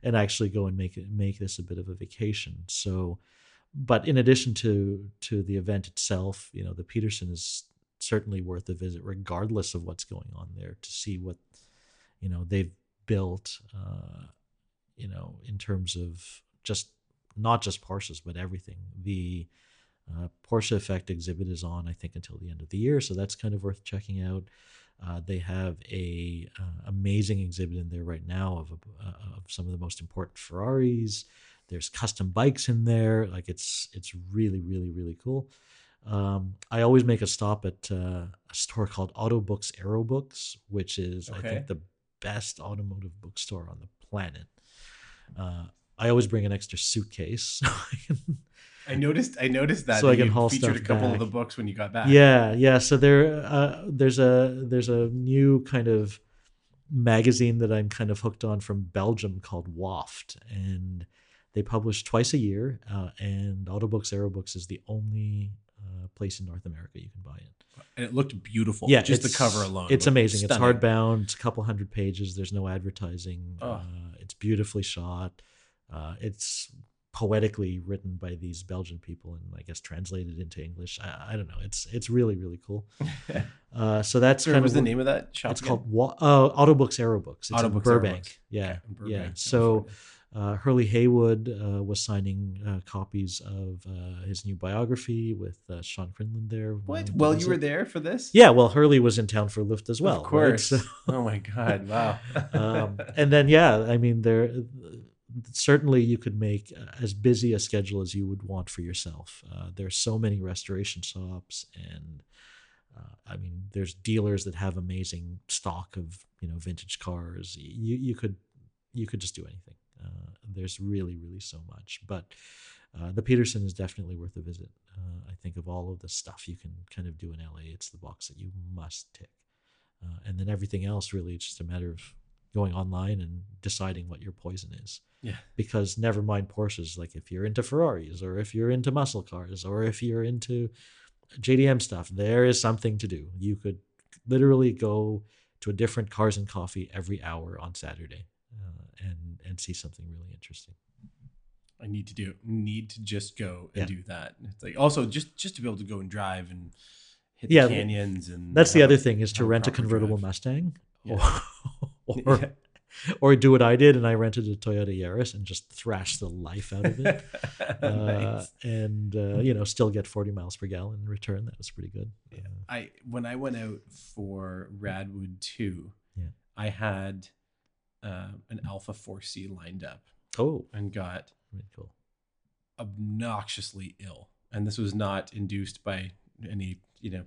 and actually go and make make this a bit of a vacation. So but in addition to to the event itself you know the peterson is certainly worth a visit regardless of what's going on there to see what you know they've built uh you know in terms of just not just porsches but everything. The uh, porsche effect exhibit is on i think until the end of the year so that's kind of worth checking out uh, they have a uh, amazing exhibit in there right now of, uh, of some of the most important Ferraris. There's custom bikes in there. Like it's it's really really really cool. Um, I always make a stop at uh, a store called Autobooks Aero Books, which is I think the best automotive bookstore on the planet. Uh, I always bring an extra suitcase. So I can, I noticed. I noticed that. So I can you haul featured a stuff couple of the books when you got back. yeah, yeah. So there, uh, there's a there's a new kind of magazine that I'm kind of hooked on from Belgium called Waft, and they publish twice a year. Uh, and Autobooks Aerobooks is the only uh, place in North America you can buy it. and it looked beautiful. Yeah, just the cover alone. It's amazing. It's hardbound. It's a couple hundred pages. There's no advertising. Oh. Uh, it's beautifully shot. Uh, it's poetically written by these Belgian people and I guess translated into English. I, I don't know. It's it's really really cool. Uh, so that's Sorry, kind what was of the name of that shop? It's again? called Wa- uh, Autobooks Aerobooks. It's Autobooks Burbank. Yeah, Okay, in yeah. Burbank, So uh, Hurley Haywood uh, was signing uh, copies of uh, his new biography with uh, Sean Quinlan there. what? Well, you were there for this. Yeah, well, Hurley was in town for Luft as well. of right? course. So- oh my god! Wow. um, and then yeah, I mean, there certainly you could make uh, as busy a schedule as you would want for yourself. Uh, there's so many restoration shops, and uh, I mean, there's dealers that have amazing stock of you know vintage cars. You you could you could just do anything. Uh, there's really really so much, but. Uh, the Peterson is definitely worth a visit. Uh, I think of all of the stuff you can kind of do in LA, it's the box that you must tick. Uh, and then everything else, really, it's just a matter of going online and deciding what your poison is. Yeah. Because never mind Porsches, like if you're into Ferraris or if you're into muscle cars or if you're into JDM stuff, there is something to do. You could literally go to a different cars and coffee every hour on Saturday uh, and and see something really interesting. I need to do. Need to just go and Yeah. do that. It's like also just just to be able to go and drive and hit Yeah, the canyons and. That's the other thing is to rent a convertible drive. Mustang Yeah. or, or, Yeah. or do what I did and I rented a Toyota Yaris and just thrashed the life out of it. uh, Nice. and uh, you know still get 40 miles per gallon in return that was pretty good Yeah. I when I went out for Radwood two, Yeah. I had uh, an Alfa 4C lined up oh and got really cool obnoxiously ill, and this was not induced by any you know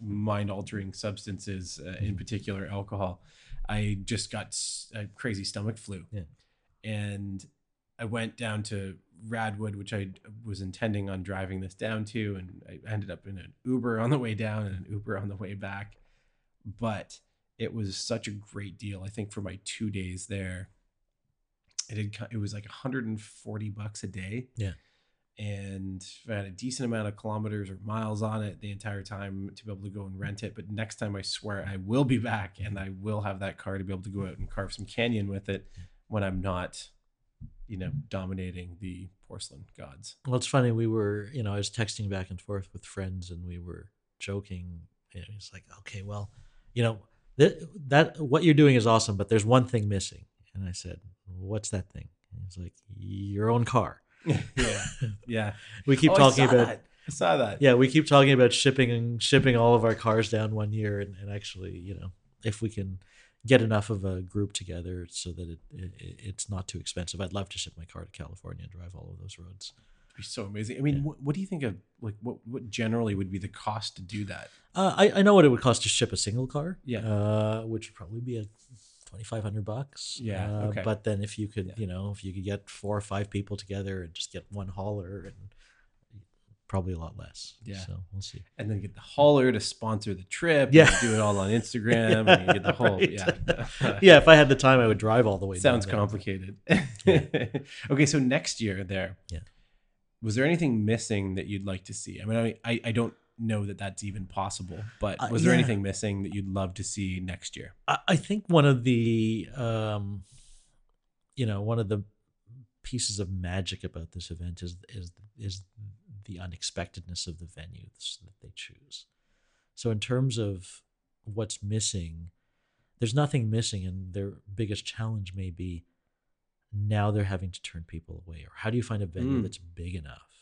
mind altering substances, uh, in Mhm. particular alcohol. I just got a crazy stomach flu, Yeah. and I went down to Radwood, which I was intending on driving this down to, and I ended up in an Uber on the way down and an Uber on the way back. But it was such a great deal. I think for my two days there, it had it was like 140 bucks a day. Yeah. And I had a decent amount of kilometers or miles on it the entire time to be able to go and rent it. But next time I swear I will be back and I will have that car to be able to go out and carve some canyon with it when I'm not, you know, dominating the porcelain gods. well it's funny we were you know i was texting back and forth with friends and we were joking you know, he's like okay well you know that, that what you're doing is awesome but there's one thing missing and i said what's that thing and he's like your own car yeah. Yeah. we keep Oh, talking about that. I saw that. yeah we keep talking about shipping and shipping all of our cars down one year and, and actually you know if we can get enough of a group together so that it, it it's not too expensive i'd love to ship my car to california and drive all of those roads It'd be so amazing. I mean, Yeah. what, what do you think of like what what generally would be the cost to do that? uh, I, I know what it would cost to ship a single car Yeah. uh, which would probably be a 2500 bucks Yeah, uh, okay. but then if you could Yeah. you know if you could get four or five people together and just get one hauler and probably a lot less Yeah. so we'll see And then get the hauler to sponsor the trip. Yeah. and do it all on Instagram. and get the whole Right. yeah. yeah if i had the time i would drive all the way Sounds complicated. okay, so next year there. Yeah. Was there anything missing that you'd like to see? I mean, I I, I don't know that that's even possible, but Uh, was there anything missing that you'd love to see next year? I, I think one of the um you know one of the pieces of magic about this event is is is the unexpectedness of the venues that they choose so in terms of what's missing there's nothing missing and their biggest challenge may be now they're having to turn people away or how do you find a venue Mm. that's big enough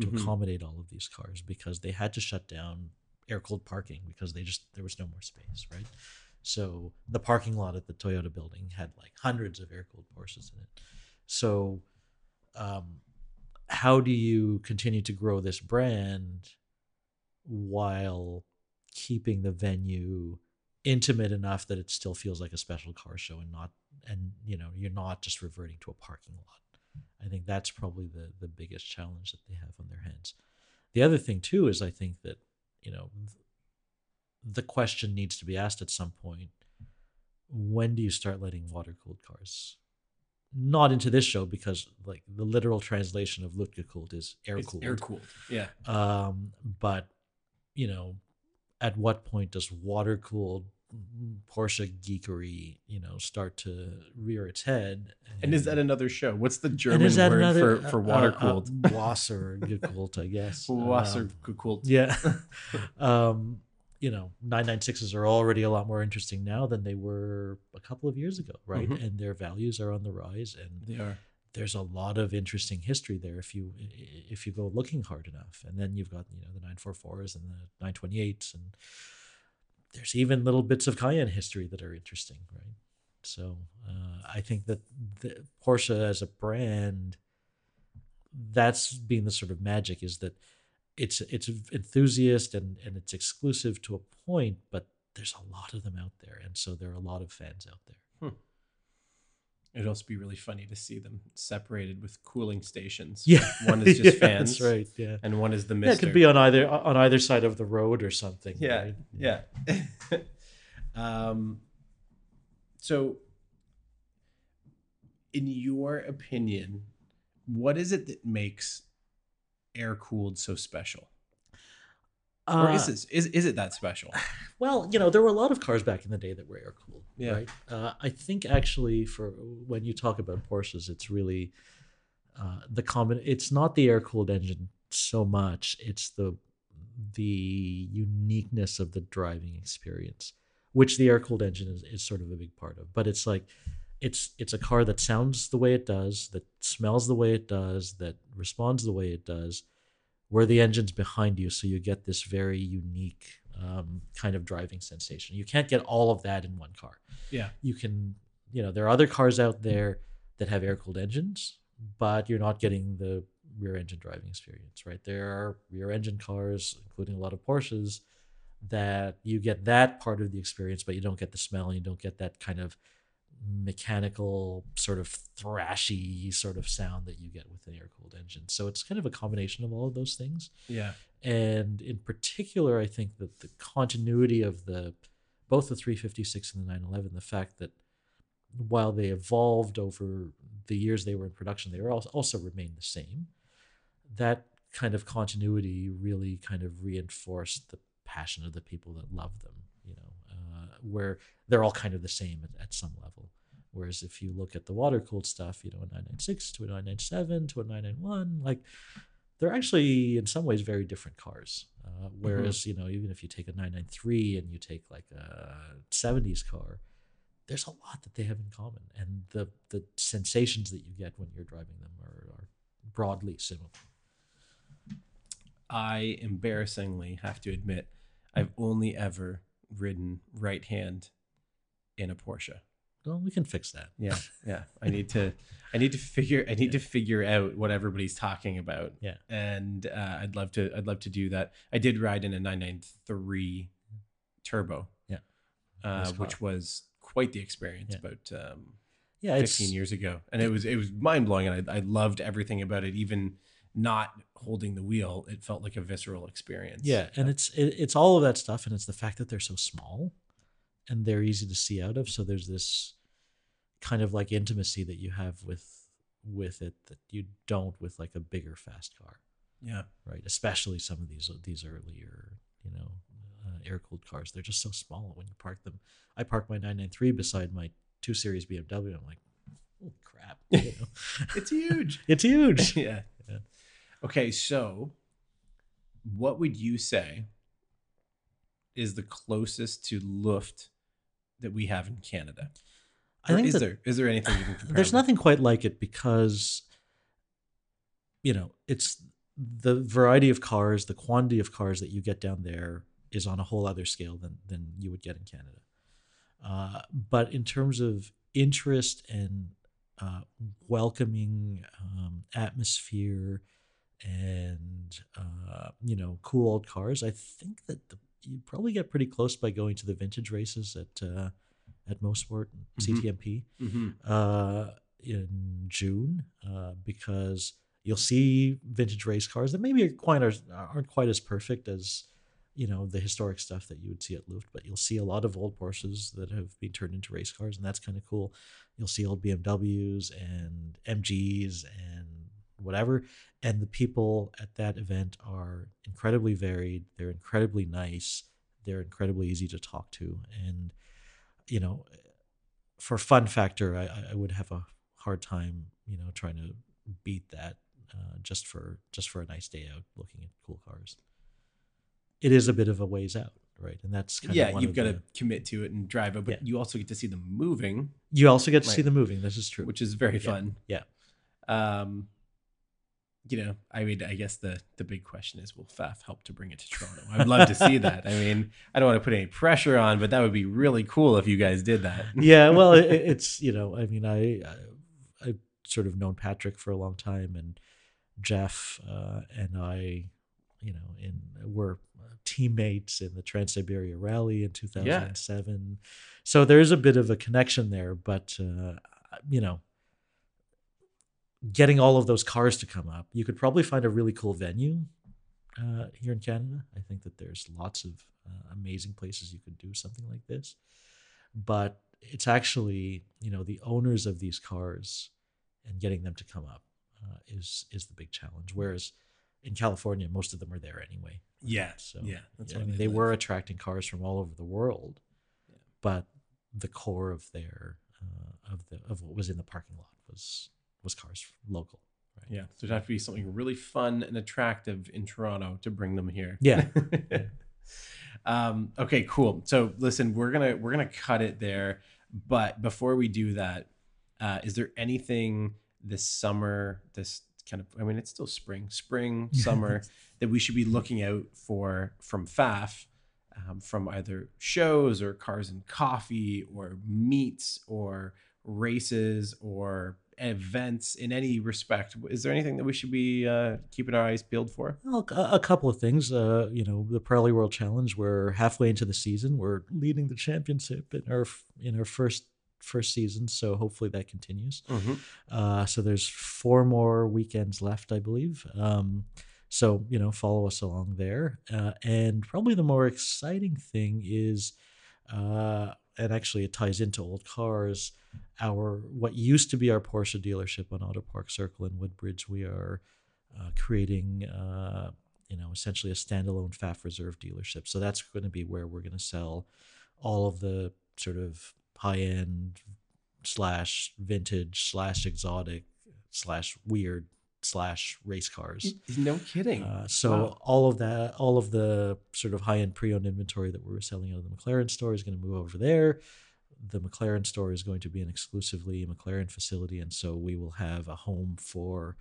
to Mhm. accommodate all of these cars because they had to shut down air cooled parking because they just there was no more space, right? So the parking lot at the Toyota building had like hundreds of air cooled Porsches in it. So um, how do you continue to grow this brand while keeping the venue intimate enough that it still feels like a special car show and not and you know you're not just reverting to a parking lot i think that's probably the the biggest challenge that they have on their hands the other thing too is i think that you know the question needs to be asked at some point when do you start letting water cooled cars not into this show because like the literal translation of Luftgekühlt is air cooled air cooled. Yeah. um, but you know, at what point does water cooled Porsche geekery, you know, start to rear its head? And is that another show? What's the German and word another for, for uh, water uh, cooled? Uh, Wasser gekühlt, I guess. Wasser Um, yeah. um, you know, 996s are already a lot more interesting now than they were a couple of years ago, right? Mhm. And their values are on the rise and They are. there's a lot of interesting history there if you if you go looking hard enough and then you've got you know the 944s and the 928s and there's even little bits of cayenne history that are interesting right? So uh, i think that the porsche as a brand that's been the sort of magic is that it's it's enthusiast and and it's exclusive to a point but there's a lot of them out there. And so there are a lot of fans out there It'd also be really funny to see them separated with cooling stations. yeah One is just Yeah, fans. that's right yeah And one is the Yeah, mister. it could be on either on either side of the road or something. Yeah, right? yeah. um, so, in your opinion, what is it that makes air cooled so special? Or Uh, is it is, is it that special? well, you know, there were a lot of cars back in the day that were air cooled. Yeah. Right. Uh, I think actually, for when you talk about Porsches, it's really uh, the common. It's not the air cooled engine so much. It's the the uniqueness of the driving experience, which the air cooled engine is, is sort of a big part of. But it's like it's it's a car that sounds the way it does, that smells the way it does, that responds the way it does, where the engine's behind you, so you get this very unique um, kind of driving sensation. You can't get all of that in one car. Yeah. You can, you know, there are other cars out there that have air cooled engines, but you're not getting the rear engine driving experience, right? There are rear engine cars, including a lot of Porsches, that you get that part of the experience, but you don't get the smell and you don't get that kind of mechanical sort of thrashy sort of sound that you get with an air cooled engine. So it's kind of a combination of all of those things Yeah, and in particular i think that the continuity of the both the 356 and the 911 the fact that while they evolved over the years they were in production they were also, also remained the same that kind of continuity really kind of reinforced the passion of the people that love them you know uh, where they're all kind of the same at, at some level whereas if you look at the water cooled stuff you know a 996 to a 997 to a 991 like they're actually in some ways very different cars. Uh, whereas you know even if you take a 993 and you take like a 70s car, there's a lot that they have in common, and the the sensations that you get when you're driving them are, are broadly similar. I embarrassingly have to admit, I've only ever ridden right hand in a Porsche. Well, we can fix that. Yeah, yeah. I need to, I need to figure, I need to figure out what everybody's talking about. Yeah. and uh, I'd love to, I'd love to do that. I did ride in a 993 turbo. Yeah. uh, which was quite the experience Yeah. about um, Yeah, 15 years ago, and it was it was mind blowing, and I, I loved everything about it. Even not holding the wheel, it felt like a visceral experience. Yeah, and it's it, it's all of that stuff, and it's the fact that they're so small, and they're easy to see out of. So there's this kind of like intimacy that you have with with it that you don't with like a bigger fast car, yeah, right? Especially some of these these earlier, you know, uh, air cooled cars. They're just so small when you park them. I park my 993 beside my two series BMW. I'm like, oh crap, you know? it's huge. it's huge. yeah. Yeah. Okay, so what would you say is the closest to Luft that we have in Canada? I think is there is there anything even comparable? there's nothing quite like it because you know it's the variety of cars the quantity of cars that you get down there is on a whole other scale than than you would get in canada uh, but in terms of interest and uh, welcoming um, atmosphere and uh, you know cool old cars i think that the you probably get pretty close by going to the vintage races at uh, at Mosport Mhm. CTMP Mm-hmm. uh, in June uh, because you'll see vintage race cars that maybe are quite are, aren't quite as perfect as you know the historic stuff that you would see at Luft, but you'll see a lot of old Porsches that have been turned into race cars, and that's kind of cool. You'll see old BMWs and MGs and whatever, and the people at that event are incredibly varied. They're incredibly nice. They're incredibly easy to talk to, and you know, for fun factor, I, I would have a hard time, you know, trying to beat that uh, just for just for a nice day out looking at cool cars. It is a bit of a ways out, right? And that's kind Yeah, you've got to commit to it and drive it, but Yeah. you also get to see them moving, You also get to see them moving. This is true. which is very Yeah, fun. yeah. Um, you know, I mean, I guess the the big question is, will FAF help to bring it to Toronto? I'd love to see that. I mean, I don't want to put any pressure on, but that would be really cool if you guys did that. yeah, well, it, it's you know, I mean, I, I I've sort of known Patrick for a long time, and Jeff uh, and I, you know, in were teammates in the Trans Siberia Rally in 2007. So there's a bit of a connection there, but uh, you know, getting all of those cars to come up, you could probably find a really cool venue uh, here in Canada. I think that there's lots of uh, amazing places you could do something like this, but it's actually you know the owners of these cars and getting them to come up uh, is is the big challenge. Whereas in California, most of them are there anyway. Yeah, So yeah, that's I mean, they were attracting cars from all over the world, Yeah. but the core of their uh, of the of what was in the parking lot was was cars local. Right? Yeah, so it'd have to be something really fun and attractive in Toronto to bring them here. Yeah. um, okay, cool. So listen, we're gonna we're gonna cut it there. But before we do that, uh, is there anything this summer, this kind of I mean it's still spring, spring, summer, that we should be looking out for from FAF? Um, from either shows or cars and coffee or meets or races or events in any respect is there anything that we should be uh, keeping our eyes peeled for Well, a, couple of things. Uh, you know, the Pirelli World Challenge. We're halfway into the season. We're leading the championship in our in our first first season. So hopefully that continues. Uh, so there's four more weekends left, I believe. Um, so you know, follow us along there. Uh, and probably the more exciting thing is, uh, and actually it ties into old cars. Our what used to be our Porsche dealership on Auto Park Circle in Woodbridge, we are uh, creating. Uh, you know, essentially a standalone FAF Reserve dealership. So that's going to be where we're going to sell all of the sort of high end slash vintage slash exotic slash weird slash race cars. no kidding Uh, so Wow. all of that, all of the sort of high end pre owned inventory that we were selling out of the McLaren store is going to move over there. The McLaren store is going to be an exclusively McLaren facility, and so we will have a home for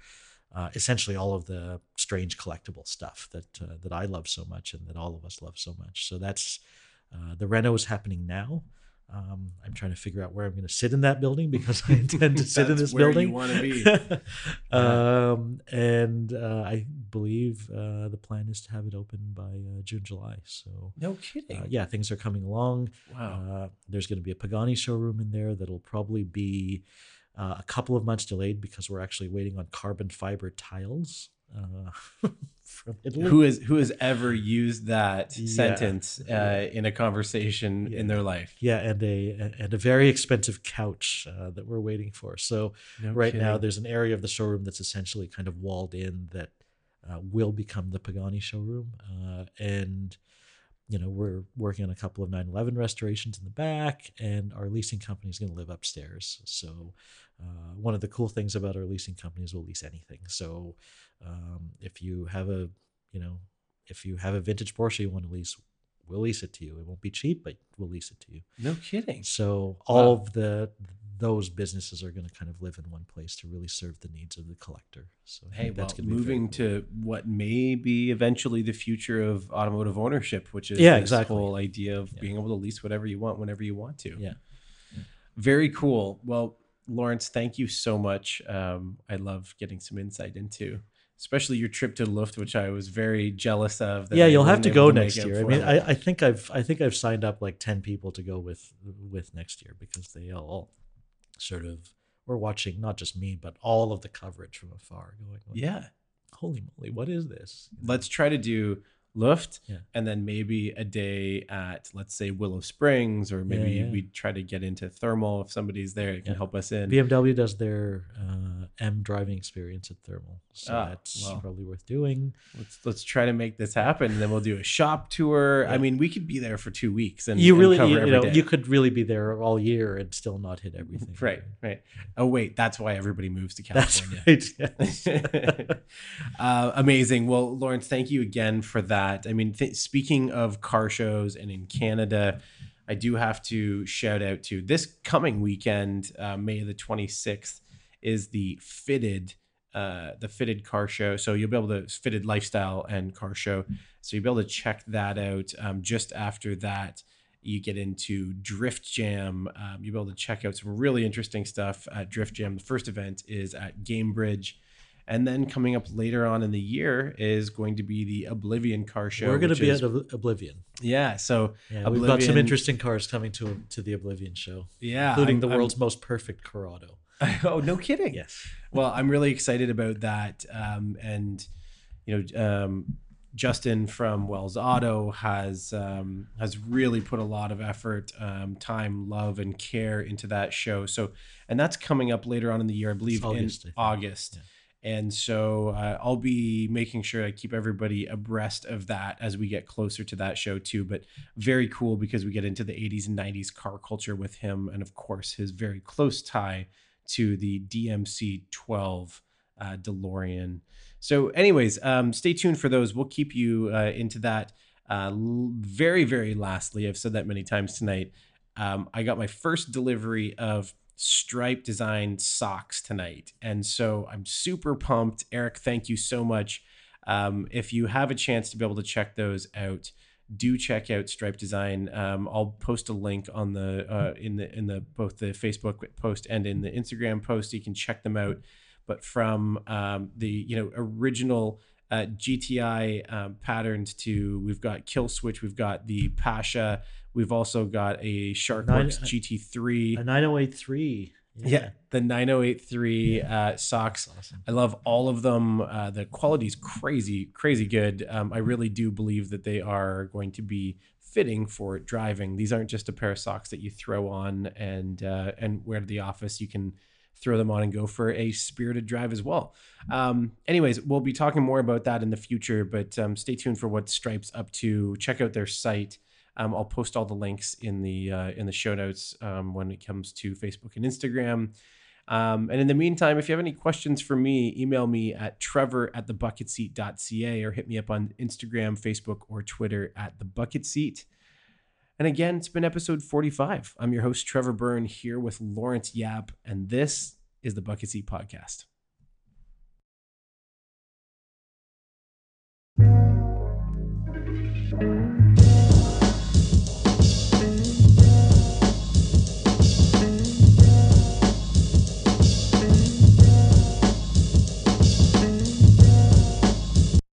uh, essentially all of the strange collectible stuff that uh, that I love so much and that all of us love so much. So that's uh, the reno is happening now. Um, I'm trying to figure out where I'm going to sit in that building because I intend to sit in this where you wanna be. um, and uh, I believe uh, the plan is to have it open by uh, June, July. So no kidding uh, yeah, things are coming along. wow Uh, there's going to be a Pagani showroom in there that'll probably be uh, a couple of months delayed because we're actually waiting on carbon fiber tiles uh, from Italy. who is who has ever used that Yeah. sentence uh, Yeah. in a conversation Yeah. in their life yeah, and a and a very expensive couch uh, that we're waiting for. So No right now there's an area of the showroom that's essentially kind of walled in that uh, will become the Pagani showroom, uh, and you know we're working on a couple of 911 restorations in the back, and our leasing company is going to live upstairs. So uh, one of the cool things about our leasing company is we'll lease anything. So um, if you have a you know if you have a vintage Porsche you want to lease. We'll lease it to you. It won't be cheap, but we'll lease it to you. no kidding So all Wow. of the those businesses are going to kind of live in one place to really serve the needs of the collector. So hey well gonna moving cool. to what may be eventually the future of automotive ownership which is Yeah, this exactly. whole idea of Yeah. being able to lease whatever you want whenever you want to yeah, Very cool. Well, Laurance, thank you so much. Um, I love getting some insight into especially your trip to Luft, which I was very jealous of. yeah, you'll have to go make next year. I mean, I, I think I've I think I've signed up like ten people to go with with next year because they all sort of were watching not just me but all of the coverage from afar, going, like, yeah, holy moly, what is this? You know? let's try to do Luft, Yeah. and then maybe a day at let's say Willow Springs, or maybe yeah. we try to get into thermal if somebody's there that can Yeah. help us in. BMW does their uh, M driving experience at Thermal, so Ah, that's well. probably worth doing. Let's let's try to make this happen, and then we'll do a shop tour. I mean, we could be there for two weeks, and you and really, cover you, every know, you could really be there all year and still not hit everything. right, right. Oh wait, that's why everybody moves to That's California. right. Yes. uh, amazing. Well, Laurance, thank you again for that. I mean, th- speaking of car shows and in Canada, I do have to shout out to this coming weekend, uh, May the 26th, is the Fitted. Uh, the fitted car show. So you'll be able to fitted lifestyle and car show. So you'll be able to check that out. Um, just after that you get into drift jam. Um, you'll be able to check out some really interesting stuff at drift jam. The first event is at gamebridge and then coming up later on in the year is going to be the Oblivion car show. We're going to be is- at Ob- Oblivion. yeah. So Yeah, we've got some interesting cars coming to to the Oblivion show, yeah, including I'm- the I'm- world's most perfect Corrado. oh, no kidding. Yes. Well, I'm really excited about that. Um, and you know, um, Justin from Wells Auto has um, has really put a lot of effort, um, time, love, and care into that show. So, and that's coming up later on in the year, I believe, August, in. August. And so uh, I'll be making sure I keep everybody abreast of that as we get closer to that show too. But very cool because we get into the 80s and 90s car culture with him, and of course his very close tie to the DMC 12 uh, DeLorean. So, anyways, um, stay tuned for those. We'll keep you uh, into that. Uh, very, very lastly, I've said that many times tonight. Um, I got my first delivery of stripe designed socks tonight. And so I'm super pumped. Eric, thank you so much. Um, if you have a chance to be able to check those out, do check out Stripe Design. Um, I'll post a link on the uh, in the in the both the Facebook post and in the Instagram post. You can check them out. But from um, the you know original uh, GTI um, patterns to we've got Kill Switch, we've got the Pasha, we've also got a SharkWerks Nine- GT3. A 9083. Yeah, the 9083 uh, socks. Awesome. I love all of them. Uh, the quality is crazy, crazy good. Um, I really do believe that they are going to be fitting for driving. These aren't just a pair of socks that you throw on and uh, and wear to the office. You can throw them on and go for a spirited drive as well. Um, anyways, we'll be talking more about that in the future, but um, stay tuned for what Stripe's up to. Check out their site. Um, I'll post all the links in the uh, in the show notes um, when it comes to Facebook and Instagram. Um, and in the meantime, if you have any questions for me, email me at trevor at thebucketseat.ca or hit me up on Instagram, Facebook, or Twitter at the bucket seat. And again, it's been episode 45. I'm your host, Trevor Byrne, here with Laurance Yap, and this is the Bucket Seat Podcast.